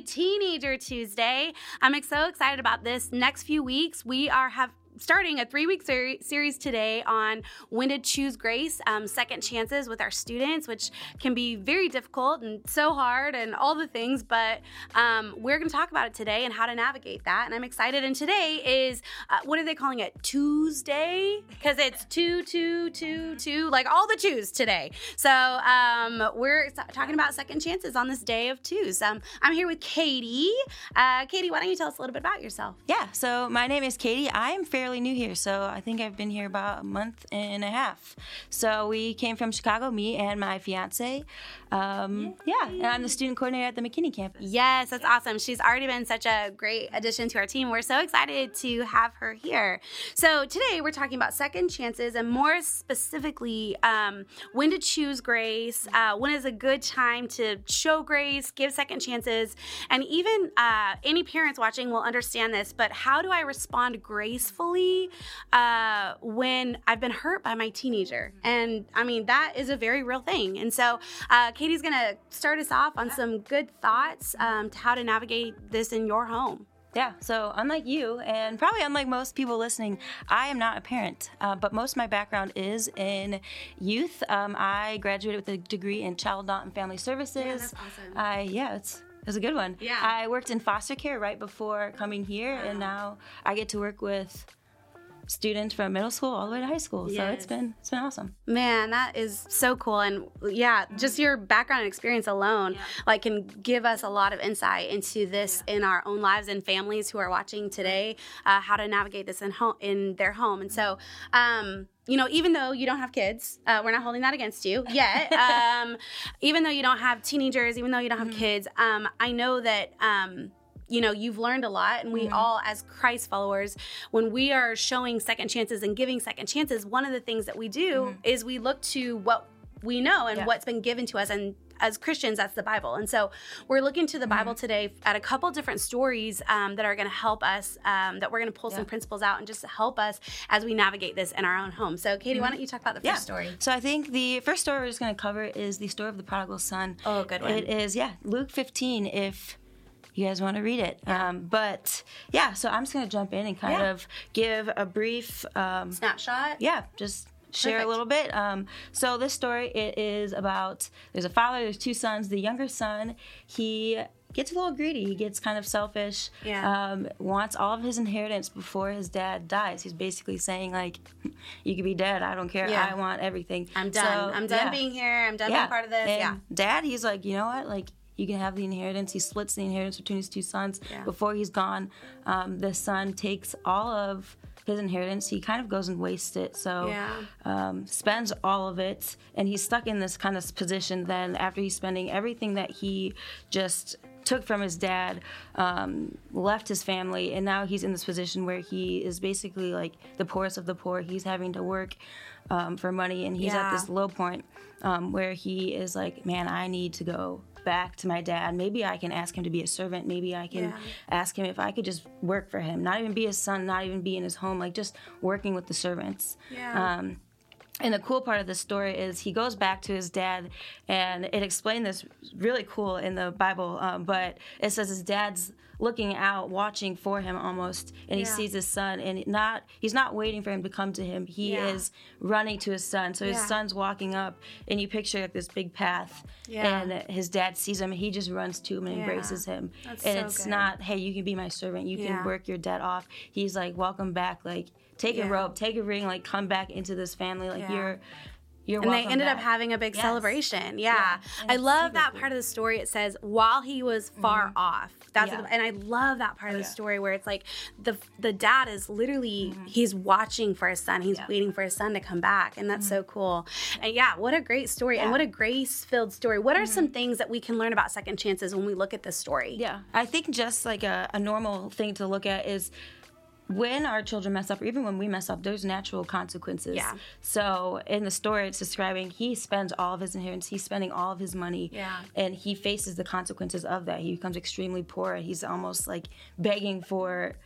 Teenager Tuesday. I'm so excited about this. Next few weeks, we are have starting a three week ser- series today on when to choose grace, um, second chances with our students, which can be very difficult and so hard and all the things. But um, we're going to talk about it today and how to navigate that. And I'm excited. And today is, uh, what are they calling it? Twosday? Because it's two, two, two, two, like all the twos today. So um, we're talking about second chances on this day of twos. Um, I'm here with Katie. Uh, Katie, why don't you tell us a little bit about yourself? Yeah, so my name is Katie. I am fairly fairly new here, so I think I've been here about a month and a half. So we came from Chicago, me and my fiance. Um, yeah, and I'm the student coordinator at the McKinney campus. Yes, that's awesome. She's already been such a great addition to our team. We're so excited to have her here. So today we're talking about second chances and more specifically um, when to choose grace, uh, when is a good time to show grace, give second chances, and even uh, any parents watching will understand this. But how do I respond gracefully? Uh, when I've been hurt by my teenager. And I mean, that is a very real thing. And so uh, Katie's going to start us off on some good thoughts um, to how to navigate this in your home. Yeah, so unlike you, and probably unlike most people listening, I am not a parent, uh, but most of my background is in youth. Um, I graduated with a degree in child, adult, and family services. Yeah, that's awesome. I yeah, it's it was a good one. Yeah. I worked in foster care right before coming here, wow. and now I get to work with students from middle school all the way to high school. Yes. So it's been it's been awesome. Man, that is so cool. And yeah, just your background and experience alone yeah. like can give us a lot of insight into this yeah. in our own lives and families who are watching today, uh, how to navigate this in home in their home. And so um you know, even though you don't have kids, uh, we're not holding that against you yet. um, even though you don't have teenagers, even though you don't have mm-hmm. kids, um, I know that um, you know you've learned a lot and we mm-hmm. all as christ followers when we are showing second chances and giving second chances one of the things that we do mm-hmm. is we look to what we know and yeah. what's been given to us and as Christians, that's the Bible. And so we're looking to the mm-hmm. Bible today at a couple different stories um, that are going to help us, um, that we're going to pull yeah. some principles out and just help us as we navigate this in our own home. So, Katie, mm-hmm. why don't you talk about the first yeah. story? So, I think the first story we're just going to cover is the story of the prodigal son. Oh, good one. It is, yeah, Luke 15. If you guys want to read it. Yeah. Um, but yeah, so I'm just going to jump in and kind yeah. of give a brief um, snapshot. Yeah, just share Perfect. a little bit. Um, so this story it is about there's a father, there's two sons. The younger son, he gets a little greedy. He gets kind of selfish. Yeah. Um, wants all of his inheritance before his dad dies. He's basically saying like, "You could be dead. I don't care. Yeah. I want everything. I'm done. So, I'm done yeah. being here. I'm done yeah. being part of this." And yeah. Dad, he's like, you know what? Like, you can have the inheritance. He splits the inheritance between his two sons. Yeah. Before he's gone, um, the son takes all of his inheritance. He kind of goes and wastes it. So yeah. um, spends all of it, and he's stuck in this kind of position. Then after he's spending everything that he just took from his dad, um, left his family, and now he's in this position where he is basically like the poorest of the poor. He's having to work um, for money, and he's yeah. at this low point um, where he is like, "Man, I need to go back to my dad. Maybe I can ask him to be a servant. Maybe I can yeah. ask him if I could just work for him, not even be his son, not even be in his home, like just working with the servants. Yeah. Um, and the cool part of the story is he goes back to his dad, and it explained this really cool in the Bible. Um, but it says his dad's looking out, watching for him almost, and he sees his son, and not he's not waiting for him to come to him. He yeah. is running to his son. So his yeah. son's walking up, and you picture like this big path, and his dad sees him, and he just runs to him and embraces him. That's and so it's good. not, hey, you can be my servant, you can work your debt off. He's like, welcome back, like take a rope, take a ring, like come back into this family, like you're you're and they ended back. up having a big yes. celebration. Yeah, yeah. I love that part of the story. It says while he was far mm-hmm. off. That's yeah. and I love that part of the story where it's like the the dad is literally mm-hmm. he's watching for his son. He's waiting for his son to come back, and that's mm-hmm. so cool. And yeah, what a great story, and what a grace filled story. What are some mm-hmm. things that we can learn about second chances when we look at this story? Yeah, I think just like a, a normal thing to look at is when our children mess up, or even when we mess up, there's natural consequences. Yeah. So in the story, it's describing he spends all of his inheritance, he's spending all of his money, yeah. and he faces the consequences of that. He becomes extremely poor. And he's almost like begging for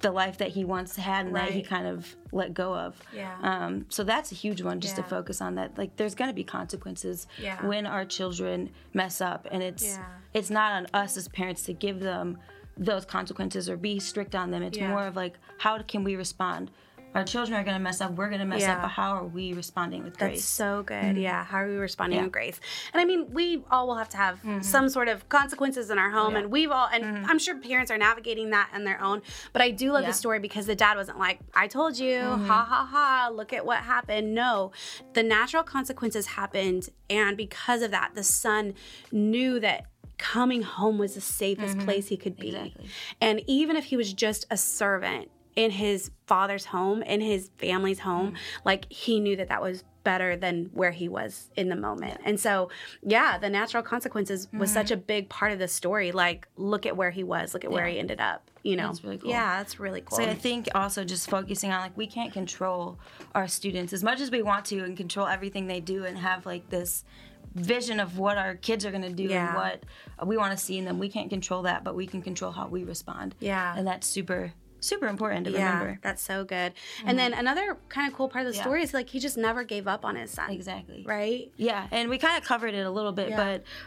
the life that he once had and that he kind of let go of. Yeah. Um, so that's a huge one just Yeah. to focus on that. Like there's to be consequences Yeah. when our children mess up and it's Yeah. it's not on us as parents to give them those consequences or be strict on them. It's Yeah. more of like how can we respond? Our children are going to mess up. We're going to mess Yeah. up. But how are we responding with grace? That's so good. Mm-hmm. Yeah. How are we responding Yeah. with grace? And I mean, we all will have to have mm-hmm. some sort of consequences in our home, and we've all, and mm-hmm. I'm sure parents are navigating that on their own. But I do love the story because the dad wasn't like, "I told you, ha ha ha, look at what happened." No, the natural consequences happened, and because of that, the son knew that coming home was the safest place he could be. Exactly. And even if he was just a servant in his father's home, in his family's home, Mm. like he knew that that was better than where he was in the moment. And so, yeah, the natural consequences was Mm-hmm. such a big part of the story. Like, look at where he was, look at where he ended up, you know? That's really cool. Yeah, that's really cool. So I think also just focusing on like we can't control our students as much as we want to and control everything they do and have like this vision of what our kids are going to do Yeah. and what we want to see in them. We can't control that, but we can control how we respond. Yeah. And that's super super important to yeah, remember. Mm-hmm. that's so good. And then another kind of cool part of the Yeah. story is like he just never gave up on his son. Exactly. Right? Yeah, and we kind of covered it a little bit, Yeah.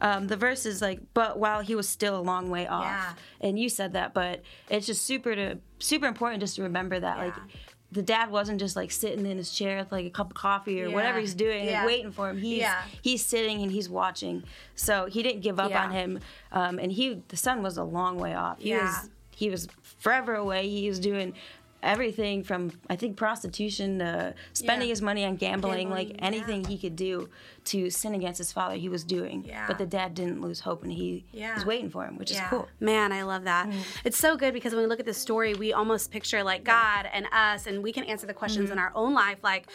but um, the verse is like, but while he was still a long way off, Yeah. and you said that, but it's just super to super important just to remember that, like. The dad wasn't just like sitting in his chair with like a cup of coffee or Yeah. whatever he's doing, Yeah. like waiting for him. He's Yeah. he's sitting and he's watching, so he didn't give up on him. Um, and he, the son was a long way off. He was he was forever away. He was doing everything from I think prostitution to spending Yeah. his money on gambling, like Gambling, anything he could do to sin against his father, he was doing. Yeah. But the dad didn't lose hope, and he Yeah. was waiting for him, which is cool. Man, I love that. Mm-hmm. It's so good because when we look at this story, we almost picture like God and us, and we can answer the questions Mm-hmm. in our own life like,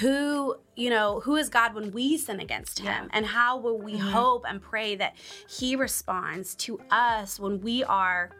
who, you know, who is God when we sin against him? Yeah. Mm-hmm. And how will we hope and pray that he responds to us when we are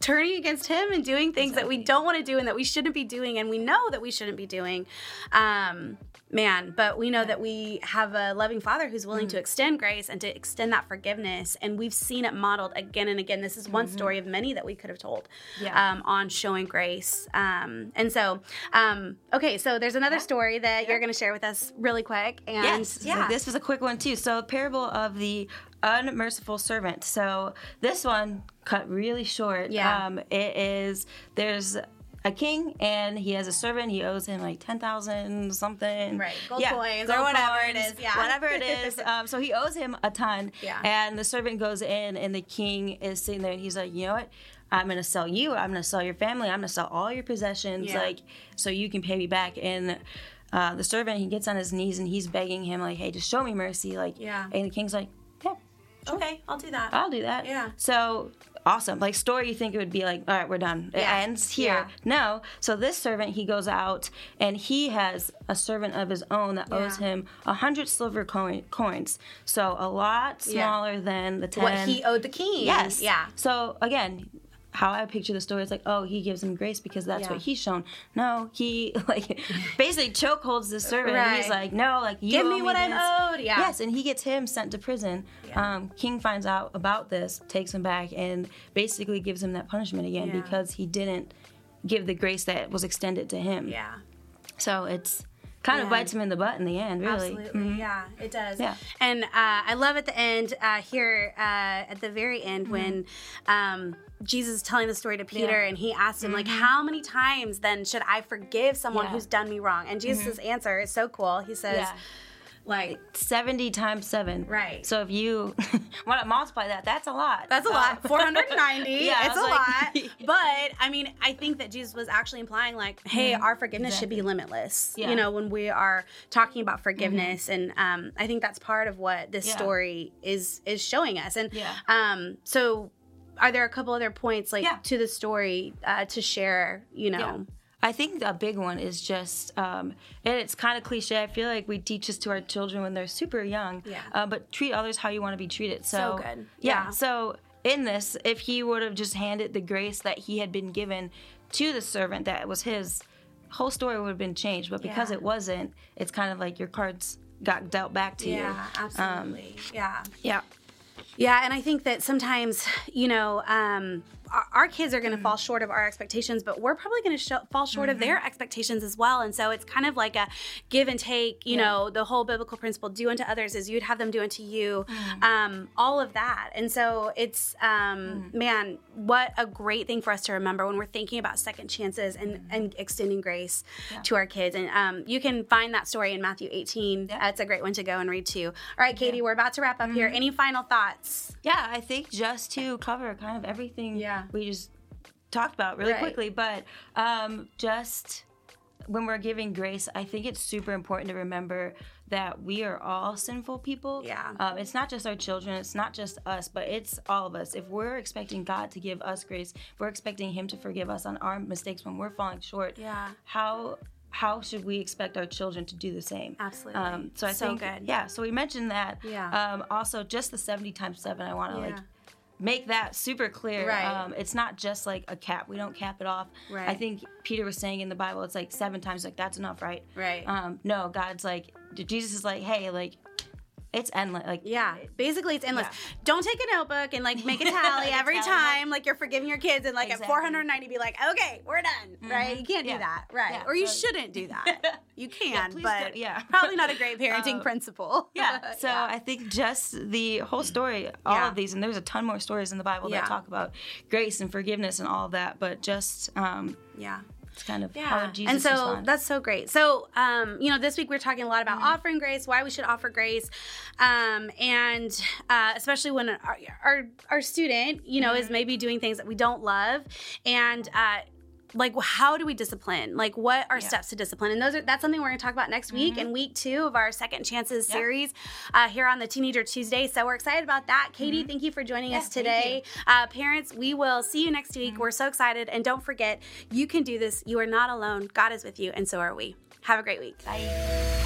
turning against him and doing things that we Mm-hmm. Don't want to do and that we shouldn't be doing and we know that we shouldn't be doing um man but we know that we have a loving father who's willing Mm-hmm. to extend grace and to extend that forgiveness and we've seen it modeled again and again this is one story of many that we could have told Mm-hmm. Yeah. um, on showing grace um, and so um, okay so there's another story that you're going to share with us really quick and Yes, yeah yeah. This was a quick one too. So, parable of the unmerciful servant. So, this one cut really short. Yeah. Um, it is there's a king and he has a servant. He owes him like ten thousand something. Right, gold coins or whatever it is, yeah. whatever it is. Um, so he owes him a ton. Yeah. And the servant goes in, and the king is sitting there, and he's like, you know what? I'm gonna sell you. I'm gonna sell your family. I'm gonna sell all your possessions, Yeah. like so you can pay me back. And uh, the servant he gets on his knees and he's begging him like, "Hey, just show me mercy." Like, Yeah. And the king's like, "Yeah, okay i'll do that I'll do that." Yeah. So awesome. Like story, you think it would be like, "All right, we're done. Yeah. It ends here." Yeah. No. So this servant he goes out and he has a servant of his own that owes him a hundred silver coin- coins. So a lot Yeah. smaller than the ten. what he owed the king Yes. yeah So again, how I picture the story is like, oh, he gives him grace because that's Yeah. what he's shown. No, he like basically chokeholds the servant. and He's like, no, like you Give me what I'm owed, yeah. Yes, and he gets him sent to prison. Yeah. Um, King finds out about this, takes him back, and basically gives him that punishment again Yeah. because he didn't give the grace that was extended to him. yeah So it's kind of bites him in the butt in the end, really. Absolutely, yeah, it does. Yeah. And uh, I love at the end uh, here, uh, at the very end, when um, Jesus is telling the story to Peter, Mm-hmm. Yeah. Mm-hmm. and he asked him like, "How many times then should I forgive someone Yeah. Mm-hmm. who's done me wrong?" And Jesus' answer is so cool. He says. "Like." 70 times 7. Right. So if you want to multiply that, that's a lot. That's a lot. Uh, 490. Yeah, it's a was lot. But I mean, I think that Jesus was actually implying, like, hey, our forgiveness should be Mm-hmm. Limitless. Yeah. Mm-hmm. You know, when we are talking about forgiveness, and um, I think that's part of what this Yeah. story is is showing us. And Yeah. um, so, are there a couple other points like Yeah. to the story uh, to share? You know, Yeah. I think a big one is just, um, and it's kind of cliche. I feel like we teach this to our children when they're super young. Yeah. Uh, but treat others how you want to be treated. So, So good. Yeah. Yeah. So in this, if he would have just handed the grace that he had been given to the servant that was his, whole story would have been changed. But because Yeah. it wasn't, it's kind of like your cards got dealt back to you. yeah, absolutely, yeah. Yeah. Yeah, and I think that sometimes, you know, um, our, our kids are going to fall short of our expectations, but we're probably going to sh- fall short of their expectations as well. And so it's kind of like a give and take. You know, the whole biblical principle: do unto others as you'd have them do unto you. Um, all of that. And so it's um, man, what a great thing for us to remember when we're thinking about second chances and and extending grace to our kids. And um, you can find that story in Matthew 18. That's a great one to go and read too. All right, Katie, we're about to wrap up here. Any final thoughts? Yeah, I think just to cover kind of everything Yeah. we just talked about really Right. quickly, but um, just when we're giving grace, I think it's super important to remember that we are all sinful people. Yeah. Um, it's not just our children, it's not just us, but it's all of us. If we're expecting God to give us grace, if we're expecting Him to forgive us on our mistakes when we're falling short, Yeah. how how should we expect our children to do the same? Absolutely. Um, so I So think, good. yeah. So we mentioned that. Yeah. Um, also, just the seventy times seven. I want to Yeah. like make that super clear. Right. Um, it's not just like a cap. We don't cap it off. Right. I think Peter was saying in the Bible, it's like seven times. Like that's enough, right? Right. Um, no, God's like Jesus is like, hey, like it's endless. Like Yeah, basically it's endless. Yeah. Don't take a notebook and like make a tally every time, like you're forgiving your kids, and like Exactly. at 490 be like, okay, we're done, right? You can't do that, right? Yeah, Or you so- shouldn't do that. You can, but don't- yeah. probably not a great parenting Um, principle. yeah. So I think just the whole story, all Yeah. of these, and there's a ton more stories in the Bible Yeah. that talk about grace and forgiveness and all of that. But just um, yeah. It's kind of Yeah. how Jesus and so responded. that's so great. So, um, you know, this week we're talking a lot about offering grace, why we should offer grace, um, and uh, especially when our, our our student, you know, is maybe doing things that we don't love, and uh, like how do we discipline? Like, what are steps to discipline? And those are that's something we're going to talk about next week in week two of our Second Chances series uh, here on the Teenager Tuesday. So we're excited about that. Katie, thank you for joining us today. Uh, parents, we will see you next week. We're so excited. And don't forget, you can do this. You are not alone. God is with you, and so are we. Have a great week. Bye.